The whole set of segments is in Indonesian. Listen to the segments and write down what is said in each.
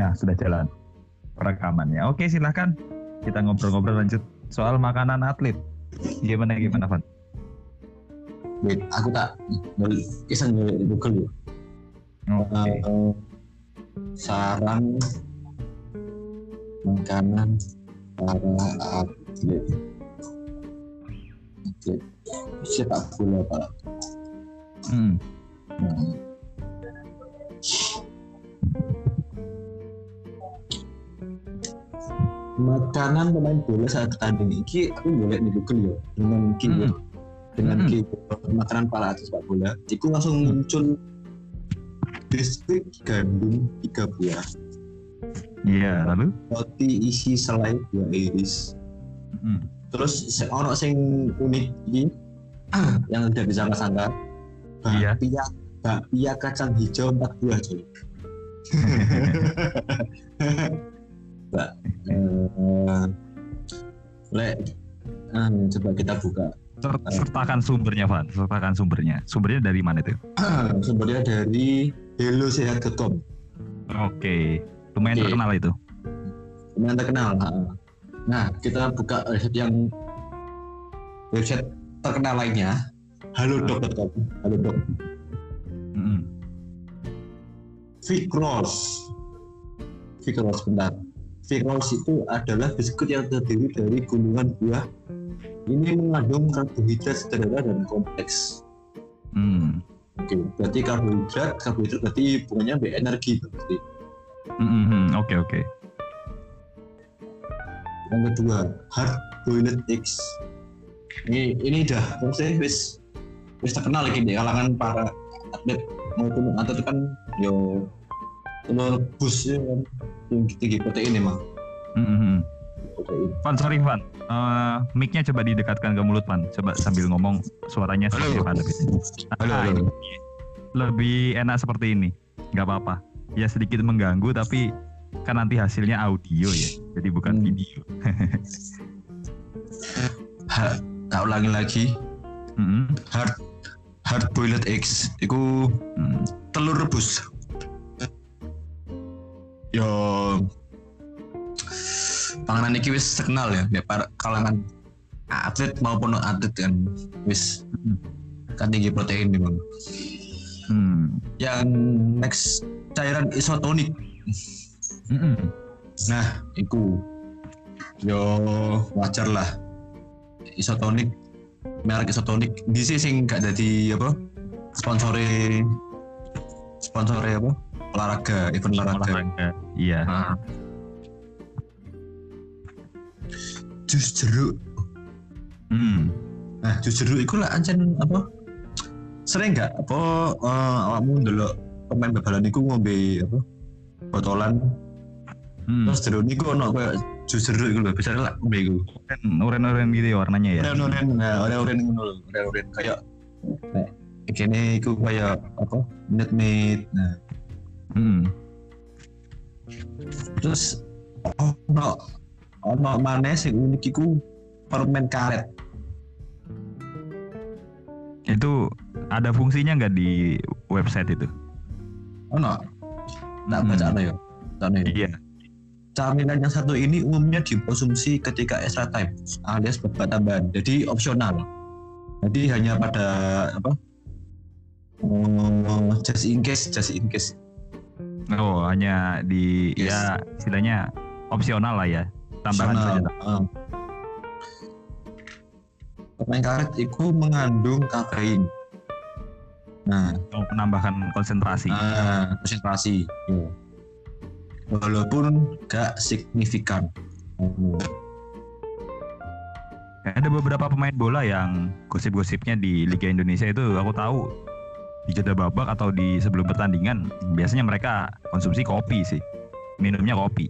Nah, sudah jalan rekamannya. Oke, silahkan kita ngobrol-ngobrol lanjut soal makanan atlet. Gimana gimana, Van? Wait, aku tak kisah di Google ya. Oke. Eh, saran makanan para atlet atlet sepak bola pak Hmm. Nah. Makanan pemain bola saat bertanding ini aku boleh di Google ya dengan keyword dengan Hmm. keyword makanan para atlet sepak bola itu langsung muncul biskuit gandum tiga buah Iya, lalu? roti isi selai dua iris Hmm. terus ono sing unik ini yang tidak disangka-sangka Iya. bakpia bakpia kacang hijau empat buah coy Mbak eh, le ah, coba kita buka Ser- sertakan sumbernya, Van. Sertakan sumbernya. Sumbernya dari mana itu? sumbernya dari hellosehat.com Oke. Lumayan Oke. terkenal itu. lumayan terkenal nah kita buka website yang website terkenal lainnya halodoc.com halodoc Hmm. Vicross Vicross bentar Vicross itu adalah biskuit yang terdiri dari gulungan buah ini mengandung karbohidrat sederhana dan kompleks Hmm. oke berarti karbohidrat karbohidrat berarti hubungannya be energi berarti Hmm, hmm, hmm. Oke, oke. yang kedua hard boiled eggs ini ini dah maksudnya wis wis terkenal lagi di kalangan para atlet maupun atlet kan yo telur rebus ya kan yang tinggi protein emang Hmm, hmm, hmm. protein Van, sorry Van. Eh, mic-nya coba didekatkan ke mulut Van. Coba sambil ngomong suaranya seperti. Van. Halo, Ah, halo. Lebih enak seperti ini. Nggak apa-apa. Ya sedikit mengganggu tapi kan nanti hasilnya audio ya. Jadi bukan Hmm. video. ha, tak ulangi lagi Hmm, hard hard boiled eggs itu hmm. telur rebus yo. Panganan iki wis terkenal ya ya para kalangan atlet maupun non atlet kan wis kan tinggi protein memang Hmm. yang next cairan isotonik. Hmm, hmm. nah itu yo wajar lah. Isotonik merek isotonik. Di sini sing gak jadi apa? Sponsore sponsore apa olahraga event olahraga Olahraga. Iya. Nah. jus jeruk Hmm. nah jus jeruk itu lah ancen apa sering gak apa eh, awakmu ndelok pemain babalan iku ngombe apa botolan Hmm. terus jeruk niku ono kayak jus jeruk iku lho bisa lah ngombe iku Oren-oren gitu ya warnanya ya. Oren-oren, nah oren-oren ngono lho, oren-oren kayak kene iku kayak apa? Nutmeg. Nah, Hmm. terus ono ono maneh sing unik iku permen karet. Itu ada fungsinya nggak di website itu? Ono. Hmm. baca. Baca ya. Iya. Camilan yang satu ini umumnya dikonsumsi ketika extra time alias babak tambahan. Jadi opsional. Jadi hanya pada apa? Oh, just in case, just in case. Oh, hanya di Yes. ya istilahnya opsional lah ya. Tambahan Opsional. saja. Ah. Permen karet itu mengandung kafein. Nah, Mau menambahkan konsentrasi. ah, konsentrasi. Iya. Walaupun gak signifikan. Ada beberapa pemain bola yang gosip-gosipnya di Liga Indonesia itu aku tahu di jeda babak atau di sebelum pertandingan biasanya mereka konsumsi kopi sih. Minumnya kopi,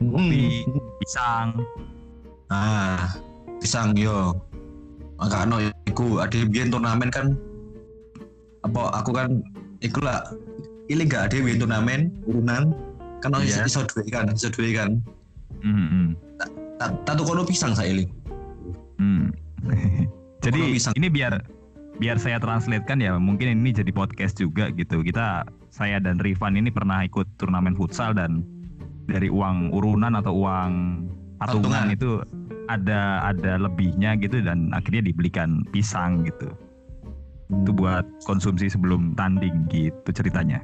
kopi, pisang. Ah, pisang yo. Maka no iku ada biyen turnamen kan apa aku kan iku lah ini gak ada biyen turnamen urunan kan ono Iya. iso duwe kan, iso duwe kan. Hmm, hmm, Tak tak tukono pisang saya ini. hmm. Jadi Kono pisang. ini biar biar saya translatekan ya mungkin ini jadi podcast juga gitu. Kita saya dan Rifan ini pernah ikut turnamen futsal dan dari uang urunan atau uang patungan itu ada ada lebihnya gitu dan akhirnya dibelikan pisang gitu. Itu buat konsumsi sebelum tanding gitu ceritanya.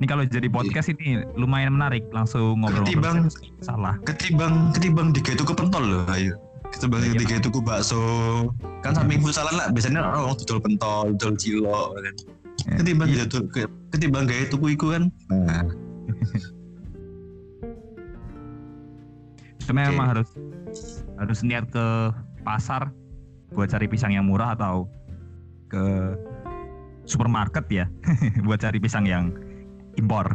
Ini kalau jadi podcast ini lumayan menarik langsung ngobrol-ngobrol Ketimbang- salah. ketimbang ketimbang digawe tuku pentol loh ayo ketimbang Iya. digawe tuku bakso. Kan samping futsalan lah. Biasanya orang dodol pentol dodol cilok kan. Ya. ketimbang gitu ketimbang gawe tuku iku kan. Nah. Oke. memang harus harus niat ke pasar buat cari pisang yang murah atau ke supermarket ya. Buat cari pisang yang impor.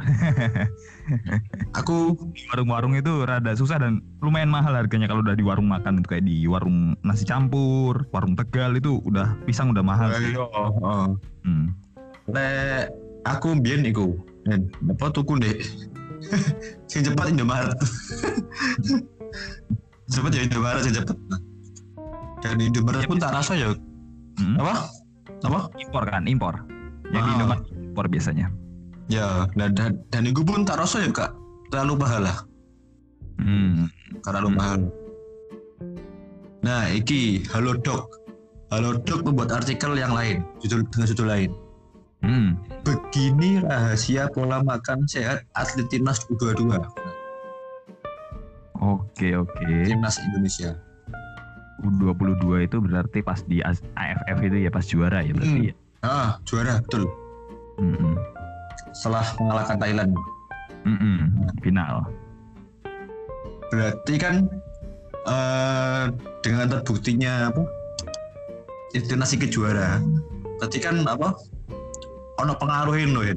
aku Di warung-warung itu rada susah dan lumayan mahal harganya kalau udah di warung makan itu kayak di warung nasi campur, warung Tegal itu udah pisang udah mahal. sih. ayo oh. Hmm. Lek aku mbiyen iku apa tuku ndek sing cepat Indomaret cepet ya Indomaret sing cepet dan Indomaret pun tak rasa ya Hmm. apa apa Impor kan, impor. Yang di Ah. Indomaret impor biasanya. Ya dan dan, dan iku pun tak rasa ya kak terlalu mahal lah Hmm. terlalu Hmm. mahal nah iki Halodoc Halodoc membuat artikel yang lain judul dengan judul lain Hmm. begini rahasia pola makan sehat atlet timnas U22 Oke, oke. timnas Indonesia U22 itu berarti pas di AFF itu ya pas juara ya berarti Hmm. ya. ah juara betul Mm-mm. Setelah mengalahkan Thailand Mm-mm. Final. berarti kan eh dengan terbuktinya apa timnas ke juara berarti kan apa ono pengaruhin loh ya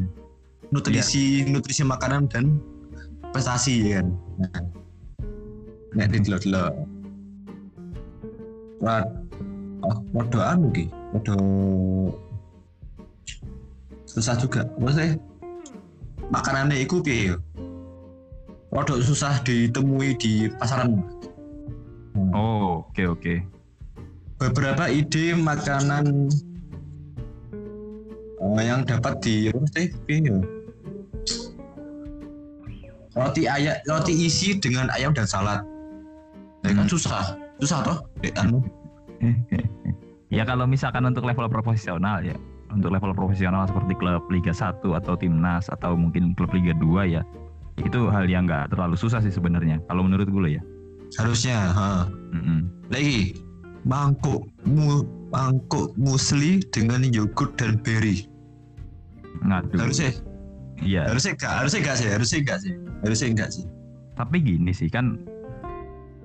nutrisi nutrisi makanan dan prestasi ya kan nah, nek didelok-delok Wah, podo anu ki, susah juga. Maksudnya makanannya iku piye? Podo susah ditemui di pasaran. Oh, oke oke. Beberapa ide makanan eh, yang dapat di apa sih? Ya? Roti ayam, roti isi dengan ayam dan salad. Ya kan Hmm. susah, susah toh? Anu. ya kalau misalkan untuk level profesional ya, untuk level profesional seperti klub Liga 1 atau timnas atau mungkin klub Liga 2 ya, itu hal yang nggak terlalu susah sih sebenarnya. Kalau menurut gue ya. Harusnya, ha. Mm-mm. lagi mangkuk mu, mangkuk musli dengan yogurt dan berry Ngaduh. harusnya Iya. harusnya enggak harusnya enggak sih harusnya enggak sih harusnya enggak sih Tapi gini sih kan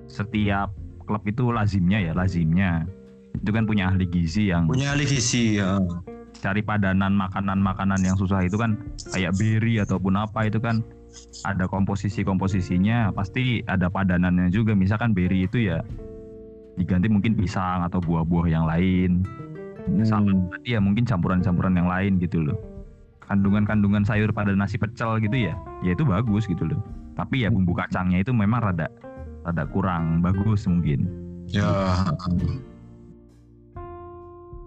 setiap klub itu lazimnya ya, lazimnya itu kan punya ahli gizi yang punya ahli gizi ya. Cari padanan makanan-makanan yang susah itu kan kayak berry ataupun apa itu kan ada komposisi-komposisinya pasti ada padanannya juga. Misalkan berry itu ya diganti mungkin pisang atau buah-buah yang lain. Salad Hmm. tadi ya mungkin campuran-campuran yang lain gitu loh. Kandungan-kandungan sayur pada nasi pecel gitu ya ya itu bagus gitu loh. Tapi ya bumbu kacangnya itu memang rada rada kurang bagus mungkin. Ya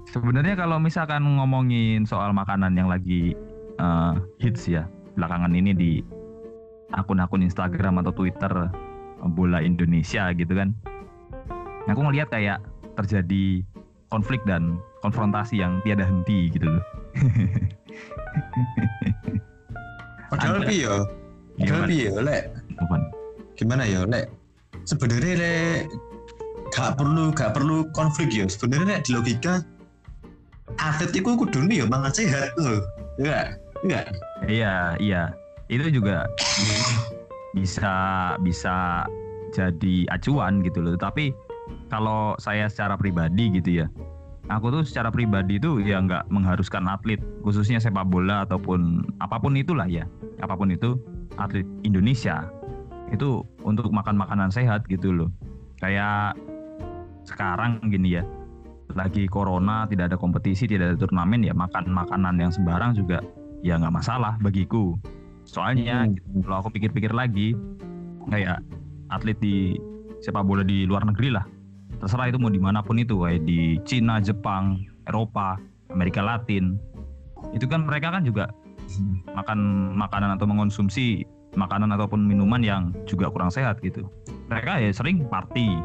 Sebenarnya kalau misalkan ngomongin soal makanan yang lagi eh, hits ya belakangan ini di akun-akun Instagram atau Twitter eh, bola Indonesia gitu kan. Aku ngelihat kayak terjadi konflik dan konfrontasi yang tiada henti gitu loh. padahal Ada. pi ya padahal Gimana? pi ya lek gimana ya lek sebenarnya lek gak perlu gak perlu konflik ya sebenarnya lek di logika atlet itu kudu ya mangan sehat tuh enggak enggak Iya, iya. Itu juga bisa bisa jadi acuan gitu loh. Tapi kalau saya secara pribadi gitu ya, aku tuh secara pribadi tuh ya nggak mengharuskan atlet, khususnya sepak bola ataupun apa pun itulah ya, apa pun itu atlet Indonesia itu untuk makan makanan sehat gitu loh. Kayak sekarang gini ya, lagi corona tidak ada kompetisi, tidak ada turnamen ya makan makanan yang sembarang juga ya nggak masalah bagiku. Soalnya Hmm. gitu, kalau aku pikir-pikir lagi kayak atlet di sepak bola di luar negeri lah terserah itu mau di mana pun itu kayak di Cina, Jepang, Eropa, Amerika Latin itu kan mereka kan juga makan makanan atau mengonsumsi makanan ataupun minuman yang juga kurang sehat gitu mereka ya sering party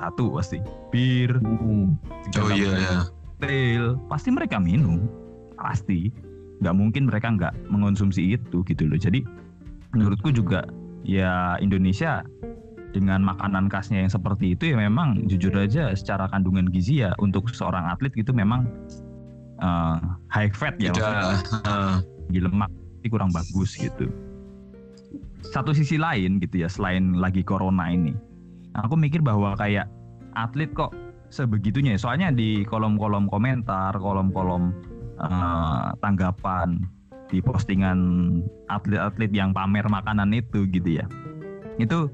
satu pasti. Bir. Oh iya ya. cocktail pasti mereka minum. Pasti. Nggak mungkin mereka nggak mengonsumsi itu gitu loh. Jadi menurutku juga ya Indonesia dengan makanan khasnya yang seperti itu ya memang jujur aja secara kandungan gizi ya untuk seorang atlet gitu memang eh, high fat ya Tidak. maksudnya. eh, tinggi lemak ini kurang bagus gitu. Satu sisi lain gitu ya selain lagi corona ini aku mikir bahwa kayak atlet kok sebegitunya ya. soalnya di kolom-kolom komentar kolom-kolom eh, tanggapan di postingan atlet-atlet yang pamer makanan itu gitu ya. Itu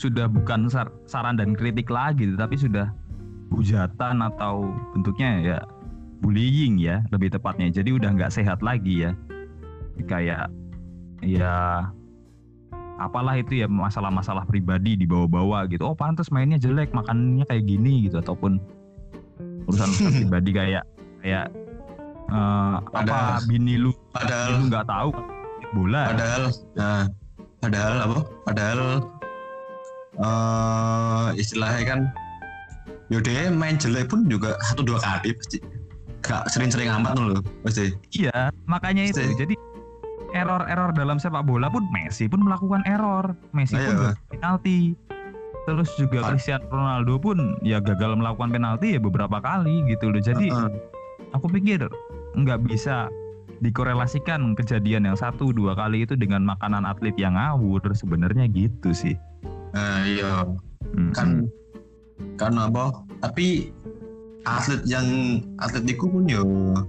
sudah bukan sar- saran dan kritik lagi tapi sudah hujatan atau bentuknya ya bullying ya lebih tepatnya. Jadi udah nggak sehat lagi ya. Kayak ya apalah itu ya masalah-masalah pribadi dibawa-bawa gitu. Oh pantas mainnya jelek makanannya kayak gini gitu ataupun urusan pribadi kayak kayak eh, apa Padahal- bini lu Padahal lu nggak tahu bola. padahal nah, padahal apa? Padahal eh istilahnya kan yaudah main jelek pun juga satu dua kali pasti. Gak sering-sering amat loh pasti. Iya, makanya itu. Pasti. Jadi error-error dalam sepak bola pun Messi pun melakukan error. Messi pun Iya. gagal penalti. Terus juga Ah. Cristiano Ronaldo pun ya gagal melakukan penalti ya beberapa kali gitu loh. Jadi Heeh. aku pikir nggak bisa dikorelasikan kejadian yang satu dua kali itu dengan makanan atlet yang ngawur sebenarnya gitu sih. nah iya Mm-mm. kan kan apa tapi atlet yang atlet itu pun yo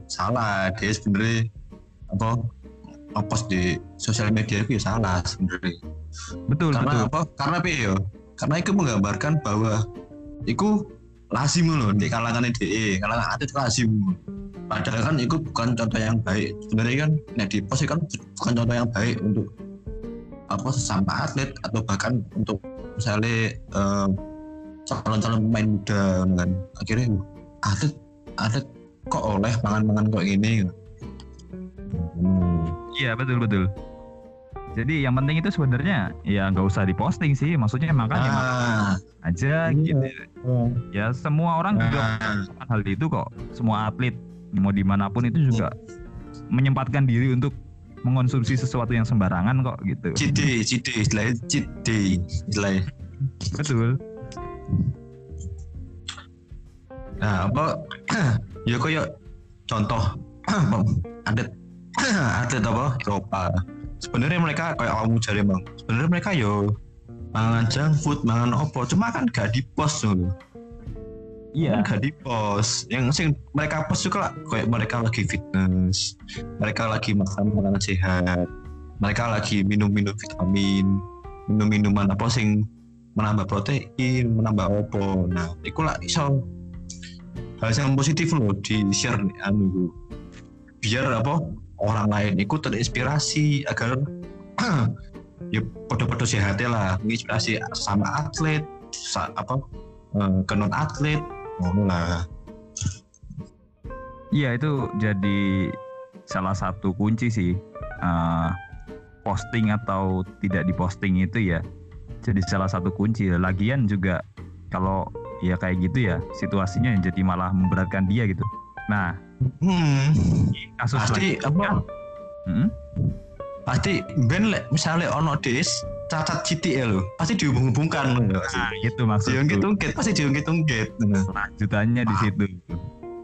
salah dia sebenarnya apa ngepost di sosial media itu ya salah sebenarnya. Betul karena betul. apa? Karena apa ya? Karena itu menggambarkan bahwa itu lazim loh di kalangan DE kalangan atlet lazim padahal kan itu bukan contoh yang baik. Sebenarnya kan nek di post itu kan bukan contoh yang baik untuk apa sesama atlet atau bahkan untuk misalnya eh, calon-calon pemain muda kan. Akhirnya "Wah, atlet atlet kok oleh mangan-mangan kok gini? hmm. Iya betul betul. Jadi yang penting itu sebenarnya ya nggak usah diposting sih. Maksudnya makan ya makan ah, aja iya. gitu. Ya semua orang juga ah. melakukan hal itu kok. Semua atlet mau di mana pun itu juga menyempatkan diri untuk mengonsumsi sesuatu yang sembarangan kok gitu. cheat day, istilahnya cheat day, istilahnya. Betul. Nah, apa? ya kayak contoh atlet atlet apa Eropa. Sebenarnya mereka kayak kamu cari bang. Sebenarnya mereka yo mangan junk food, mangan opo, cuma kan gak di post loh. Iya. Kan gak di post. Yang sing mereka post juga kayak mereka lagi fitness, mereka lagi makan makanan sehat, mereka lagi minum-minum vitamin, minum minuman apa sing menambah protein, menambah opo. Nah, itu lah iso hal yang positif loh di share nih, anu biar apa orang lain. Ikut terinspirasi agar ya podo-podo sehatnya lah. Menginspirasi sama atlet sa- apa eh, ke non atlet lah. Iya itu jadi salah satu kunci sih eh, posting atau tidak diposting itu ya. Jadi salah satu kunci. Lagian juga kalau ya kayak gitu ya situasinya jadi malah memberatkan dia gitu. Nah hmm, kasus pasti lagi- apa? Hmm? pasti ben lek misalnya ono des cacat ya lo pasti dihubung-hubungkan. Nah itu maksudnya diungkit-ungkit pasti diungkit-ungkit. Nah. lanjutannya di situ.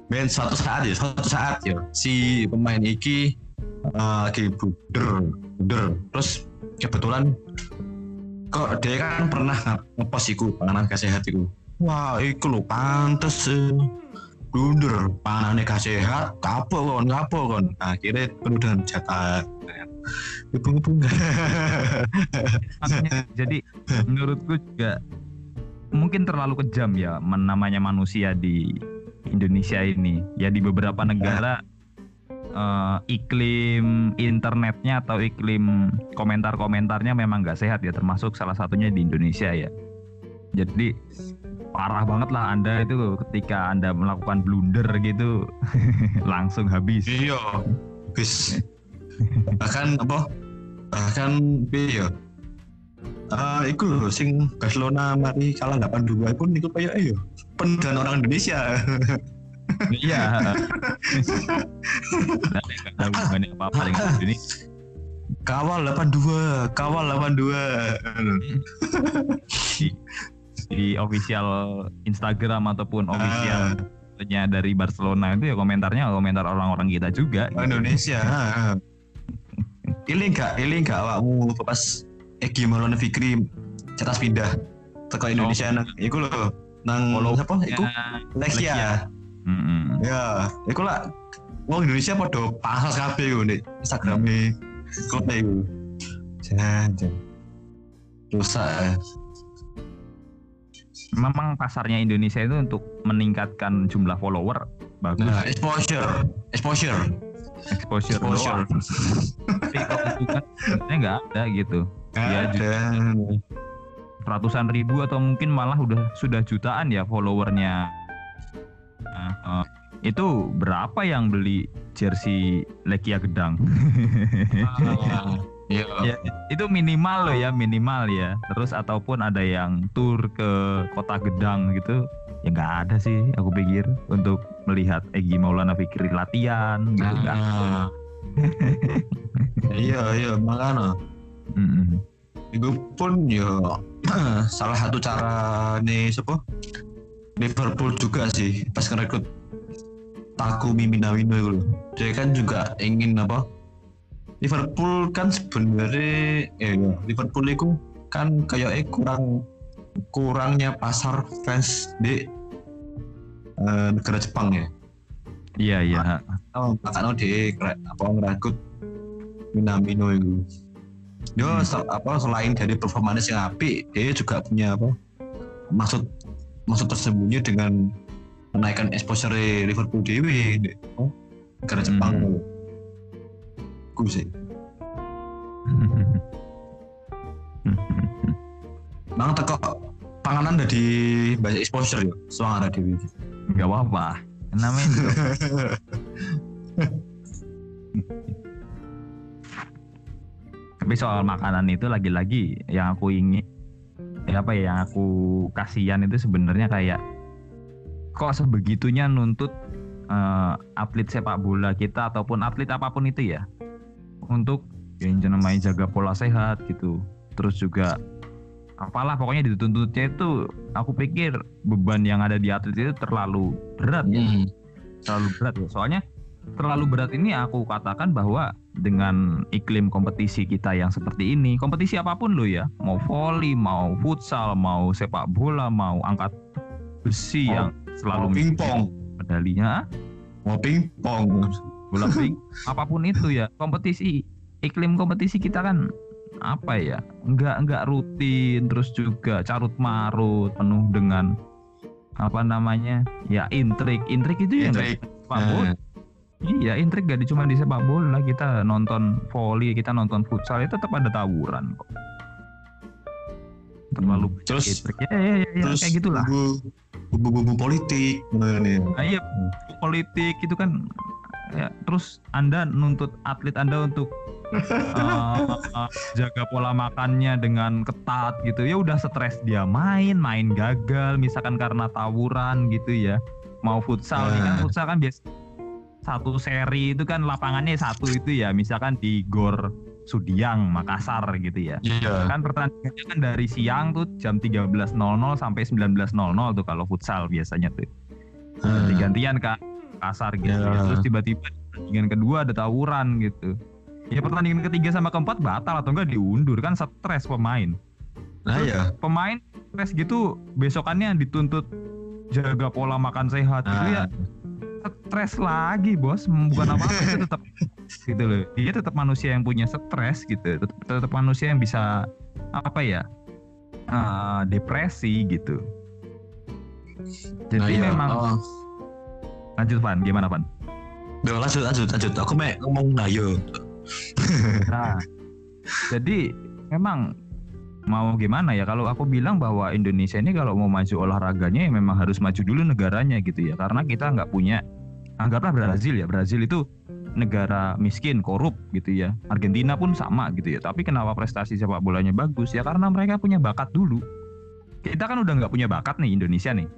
Ben suatu saat ya, suatu saat ya si pemain iki lagi buder, buder. Terus kebetulan kok dia kan pernah nge- ngepost iku panganan sehat iku. Wah, iku lho pantes eh, blunder panganannya gak sehat, kapok kon, kapok kon. Akhirnya penuh dengan jatah. Ibu-ibu jadi menurutku juga mungkin terlalu kejam ya men- namanya manusia di Indonesia ini ya di beberapa negara eh, iklim internetnya atau iklim komentar-komentarnya memang nggak sehat ya termasuk salah satunya di Indonesia ya jadi parah banget lah anda itu ketika anda melakukan blunder gitu. Langsung habis. Iya bis bahkan apa? Bahkan bi ya? Ah, iku lho sing Barcelona mari kalah 8-2 pun iku kayak ayo pendan orang Indonesia. iya. Ada hubungannya apa apa dengan ini Kawal 82, kawal 82. di official Instagram ataupun official nya dari Barcelona itu ya komentarnya komentar orang-orang kita juga Ah, Indonesia. ah, ah. Ini enggak, ini enggak awakmu pas Egi Maulana Fikri cetas pindah teko Indonesia nang iku lho nang Follow. apa iku Lexia. mm-mm. Ya, iku lah wong Indonesia padha pasas kabeh iku nek Instagrame klubnya iku. Jan, jan. Rusak ya. Memang pasarnya Indonesia itu untuk meningkatkan jumlah follower bagus. Nah, exposure, exposure, exposure, exposure. kalau itu kan sebenarnya nggak ada gitu. Iya, Ada. ratusan ribu atau mungkin malah udah sudah jutaan ya followernya. Nah, eh, itu berapa yang beli jersey Lekia Gedang? Ah, Iya. ya itu minimal loh ya minimal ya terus ataupun ada yang tur ke kota Gedang gitu ya nggak ada sih aku pikir untuk melihat Egi Maulana Fikri latihan gitu nggak Ah. Iya, iya, makanya. Mm-mm. Itu pun ya salah satu cara nih siapa Liverpool juga sih pas ngerekrut Takumi Minamino itu loh. Dia kan juga ingin apa? Liverpool kan sebenarnya eh ya, Liverpool itu kan kayak kurang kurangnya pasar fans di eh, negara Jepang ya. iya iya Oh, makanya kere- apa ngerekrut Minamino itu. Yo Hmm. sel- apa selain dari performanya yang api, dia juga punya apa maksud maksud tersembunyi dengan menaikkan exposure Liverpool dewi di oh, negara Jepang. Hmm. Gue sih. Bang teko panganan dari banyak exposure ya, soal ada dewi. nggak apa-apa namanya juga tapi soal makanan itu lagi-lagi yang aku ingin ya apa ya yang aku kasihan itu sebenarnya kayak kok sebegitunya nuntut eh, atlet sepak bola kita ataupun atlet apa pun itu ya untuk yang namanya jaga pola sehat gitu terus juga apalah pokoknya dituntutnya itu aku pikir beban yang ada di atlet itu terlalu berat ya Hmm. terlalu berat ya. Soalnya terlalu berat ini aku katakan bahwa dengan iklim kompetisi kita yang seperti ini, kompetisi apa pun loh ya, mau volley, mau futsal, mau sepak bola, mau angkat besi Mau- yang selalu pingpong, medalinya, mau pingpong. Bola ping, apa pun itu ya, kompetisi iklim kompetisi kita kan apa ya, nggak nggak rutin, terus juga carut marut, penuh dengan apa namanya, ya intrik, intrik itu ya Intrik. sepak bola. Iya, intrik gak cuma di sepak bola. Kita nonton volley, kita nonton futsal, itu tetap ada tawuran kok. Terlalu Hmm. Terus- intrik. Ya, ya, ya, ya, Terus kayak gitulah. bumbu- Bumbu-bumbu politik. Nah, iya, politik itu kan ya, terus Anda nuntut atlet Anda untuk uh, uh, jaga pola makannya dengan ketat gitu. Ya udah stres dia main, main gagal misalkan karena tawuran gitu ya. Mau futsal nih kan Nah. futsal kan biasa satu seri itu kan lapangannya satu itu ya, misalkan di Gor Sudiang, Makassar gitu ya. Iya. Kan pertandingannya kan dari siang tuh jam 13.00 sampai 19.00 tuh kalau futsal biasanya tuh. Ah. Ganti-gantian kan kasar gitu Ya. ya. Terus tiba-tiba di pertandingan kedua ada tawuran gitu. Ya pertandingan ketiga sama keempat batal atau enggak diundur kan stres pemain. Nah ya. Pemain stres gitu besokannya dituntut jaga pola makan sehat gitu ya Ah. stres lagi bos bukan apa apa itu tetap gitu loh dia tetap manusia yang punya stres gitu tetap, tetap manusia yang bisa apa ya eh, depresi gitu jadi Nah, iya. memang Oh. Lanjut Van. Gimana Van? Duh, lanjut lanjut lanjut. Aku mau ngomong nah yo. nah jadi memang mau gimana ya? Kalau aku bilang bahwa Indonesia ini kalau mau maju olahraganya ya memang harus maju dulu negaranya gitu ya. Karena kita nggak punya anggaplah Brazil ya. Brazil itu negara miskin korup gitu ya. Argentina pun sama gitu ya. Tapi kenapa prestasi sepak bolanya bagus? Ya karena mereka punya bakat dulu. Kita kan udah nggak punya bakat nih Indonesia nih.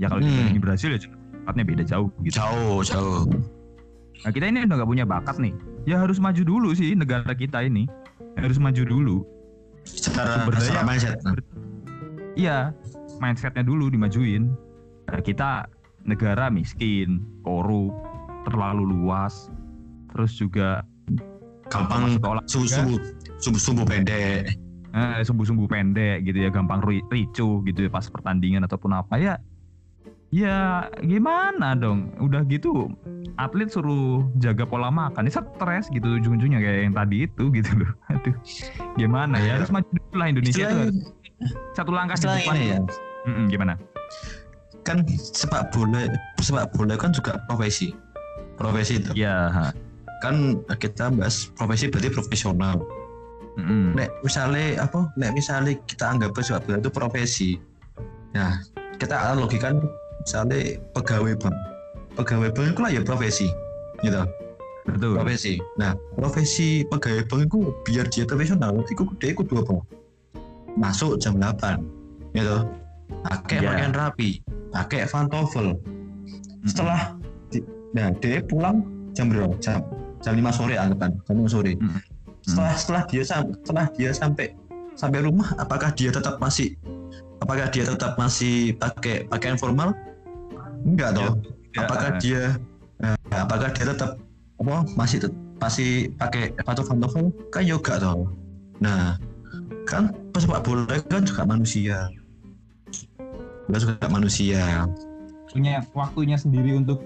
Ya kalau Hmm. di Brazil ya bakatnya beda jauh gitu Jauh, jauh. Nah kita ini udah nggak punya bakat nih. Ya harus maju dulu sih negara kita ini. Harus maju dulu. Secara, secara mindset. Iya, mindsetnya dulu dimajuin. Nah, kita negara miskin, korup, terlalu luas, terus juga Gampang subuh-subuh. Subuh-subuh pendek. eh, sumbu-sumbu pendek gitu ya, gampang ri- ricu gitu ya pas pertandingan ataupun apa ya. Ya gimana dong, udah gitu atlet suruh jaga pola makan, ini stres gitu ujung-ujungnya kayak yang tadi itu gitu loh. Aduh, gimana ya harus maju dulu lah Indonesia harus satu langkah di depan ya. Mm-mm, gimana? Kan sepak bola, sepak bola kan juga profesi. Profesi itu. Ya, ha. Kan kita bahas profesi berarti profesional. Mm-mm. nek misalnya apa nek misalnya kita anggap sepak bola itu profesi nah kita analogikan misalnya pegawai bank. Pegawai bank itu lah ya profesi gitu. Betul. profesi. Nah profesi pegawai bank itu biar dia profesional itu dia kudu apa masuk jam 8 gitu. Pakai Iya. pakaian rapi pakai pantofel. Mm-mm. setelah di- nah dia pulang jam berapa? Jam jam 5 sore anggapan jam 5 sore. Mm-mm. setelah setelah dia setelah dia sampai sampai rumah apakah dia tetap masih apakah dia tetap masih pakai pakaian formal enggak toh. Ya, apakah eh, dia eh, apakah dia tetap apa masih tet- masih pakai sepatu pantofel? Kan yoga toh. Nah kan pesepak bola kan juga manusia. Dia juga manusia. Punya waktunya sendiri untuk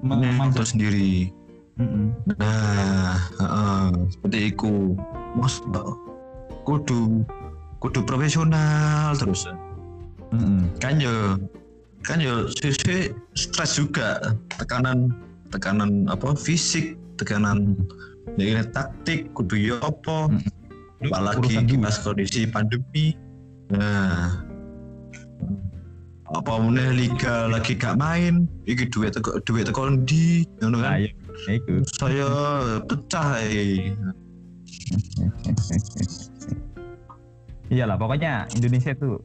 waktu sendiri. Mm-mm. Nah, heeh, seperti itu. Mas, kudu kudu profesional terus. Mm-mm. Kan yo kan yo sisi stres juga, tekanan tekanan apa fisik, tekanan ya, taktik, kudu yo apa, Mm. apalagi pas kondisi pandemi. Nah, apa meneh liga lagi gak main, iki duit teko duit teko ndi, ngono Nah, kan? iya, itu. saya pecah eh. Iyalah, pokoknya Indonesia itu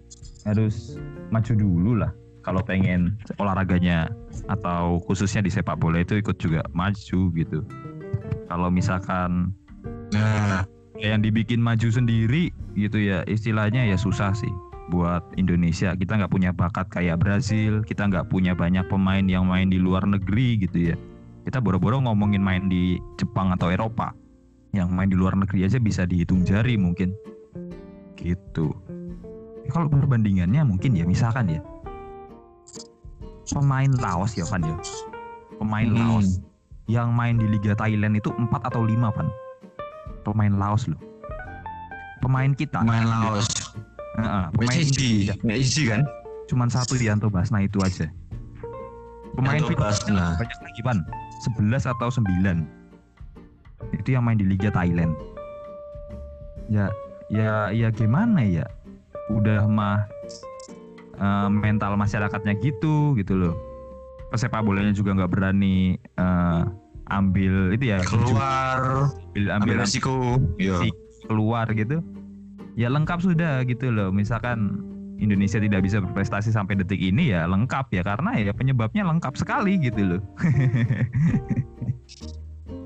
harus maju dulu lah. Kalau pengen olahraganya atau khususnya di sepak bola itu ikut juga maju gitu. Kalau misalkan nah. yang dibikin maju sendiri gitu ya istilahnya ya susah sih buat Indonesia. Kita nggak punya bakat kayak Brazil kita nggak punya banyak pemain yang main di luar negeri gitu ya. Kita boro-boro ngomongin main di Jepang atau Eropa. Yang main di luar negeri aja bisa dihitung jari mungkin. Gitu. Ya, kalau perbandingannya mungkin ya misalkan ya pemain Laos ya Van ya? Pemain Hmm. Laos yang main di Liga Thailand itu 4 atau 5 Van? Pemain Laos loh. Pemain kita. Main Laos. Heeh, pemain Messi Indonesia. kan? Cuman satu Yanto Basna itu aja. Pemain Yanto Basna. banyak lagi Pan 11 atau 9 itu yang main di Liga Thailand. Ya ya ya gimana ya? Udah mah eh, mental masyarakatnya gitu gitu loh. Pesepak bolanya juga nggak berani eh, ambil itu ya keluar ambil, ambil, ambil resiko Si- keluar gitu. Ya lengkap sudah gitu loh. Misalkan Indonesia tidak bisa berprestasi sampai detik ini ya lengkap ya. Karena ya penyebabnya lengkap sekali gitu loh.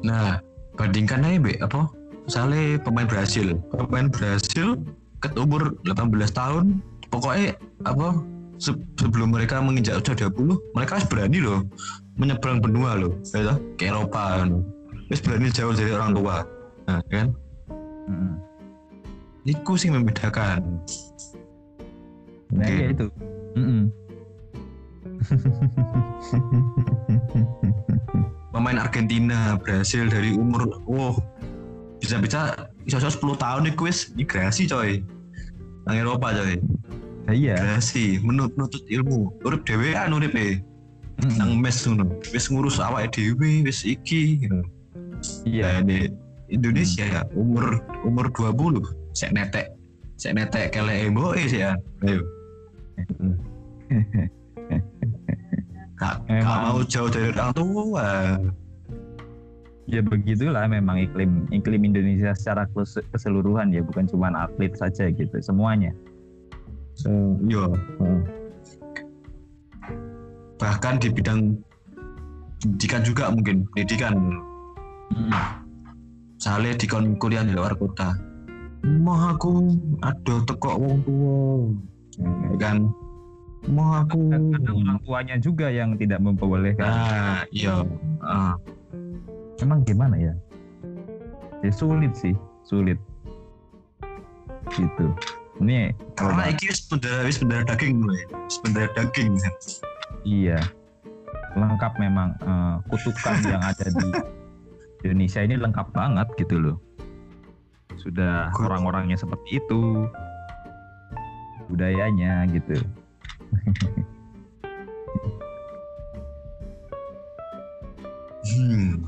Nah bandingkan aja be apa? Misalnya pemain Brasil. Pemain Brasil ke umur 18 tahun pokoknya apa se- sebelum mereka menginjak usia 20 mereka harus berani loh menyeberang benua loh ya ke Eropa kan. Terus berani jauh dari orang tua nah kan Mm-mm. itu sih membedakan Nah, Oke. kayak itu Mm-mm. pemain Argentina Brasil dari umur wow bisa bisa bisa 10 tahun nih kuis migrasi coy nang Eropa coy iya. Migrasi menut nutut ilmu. Urip dhewean urip e Mm-mm. nang mes ngono. Wis ngurus awake dhewe wis iki gitu. iya. Nah, di Indonesia ya umur umur 20 sek netek saya netek kele boe sih ya. Ayo. Kak Emang. mau jauh dari orang tua. Ya begitulah memang iklim iklim Indonesia secara kes- keseluruhan ya. Bukan cuma atlet saja gitu semuanya so, yo bahkan di bidang pendidikan juga mungkin pendidikan. Misalnya di kon kuliah di luar kota. Mau aku ada teko wong tua. Ya kan? Mau aku. Kadang orang tuanya juga yang tidak memperbolehkan. Nah iya. Ah. memang gimana ya? Ya sulit sih sulit. Gitu ini karena iki wis bendera wis bendera daging wis bendera daging iya. Lengkap memang eh, kutukan yang ada di Indonesia ini lengkap banget gitu loh. Sudah orang-orangnya seperti itu. Budayanya gitu. Hmm.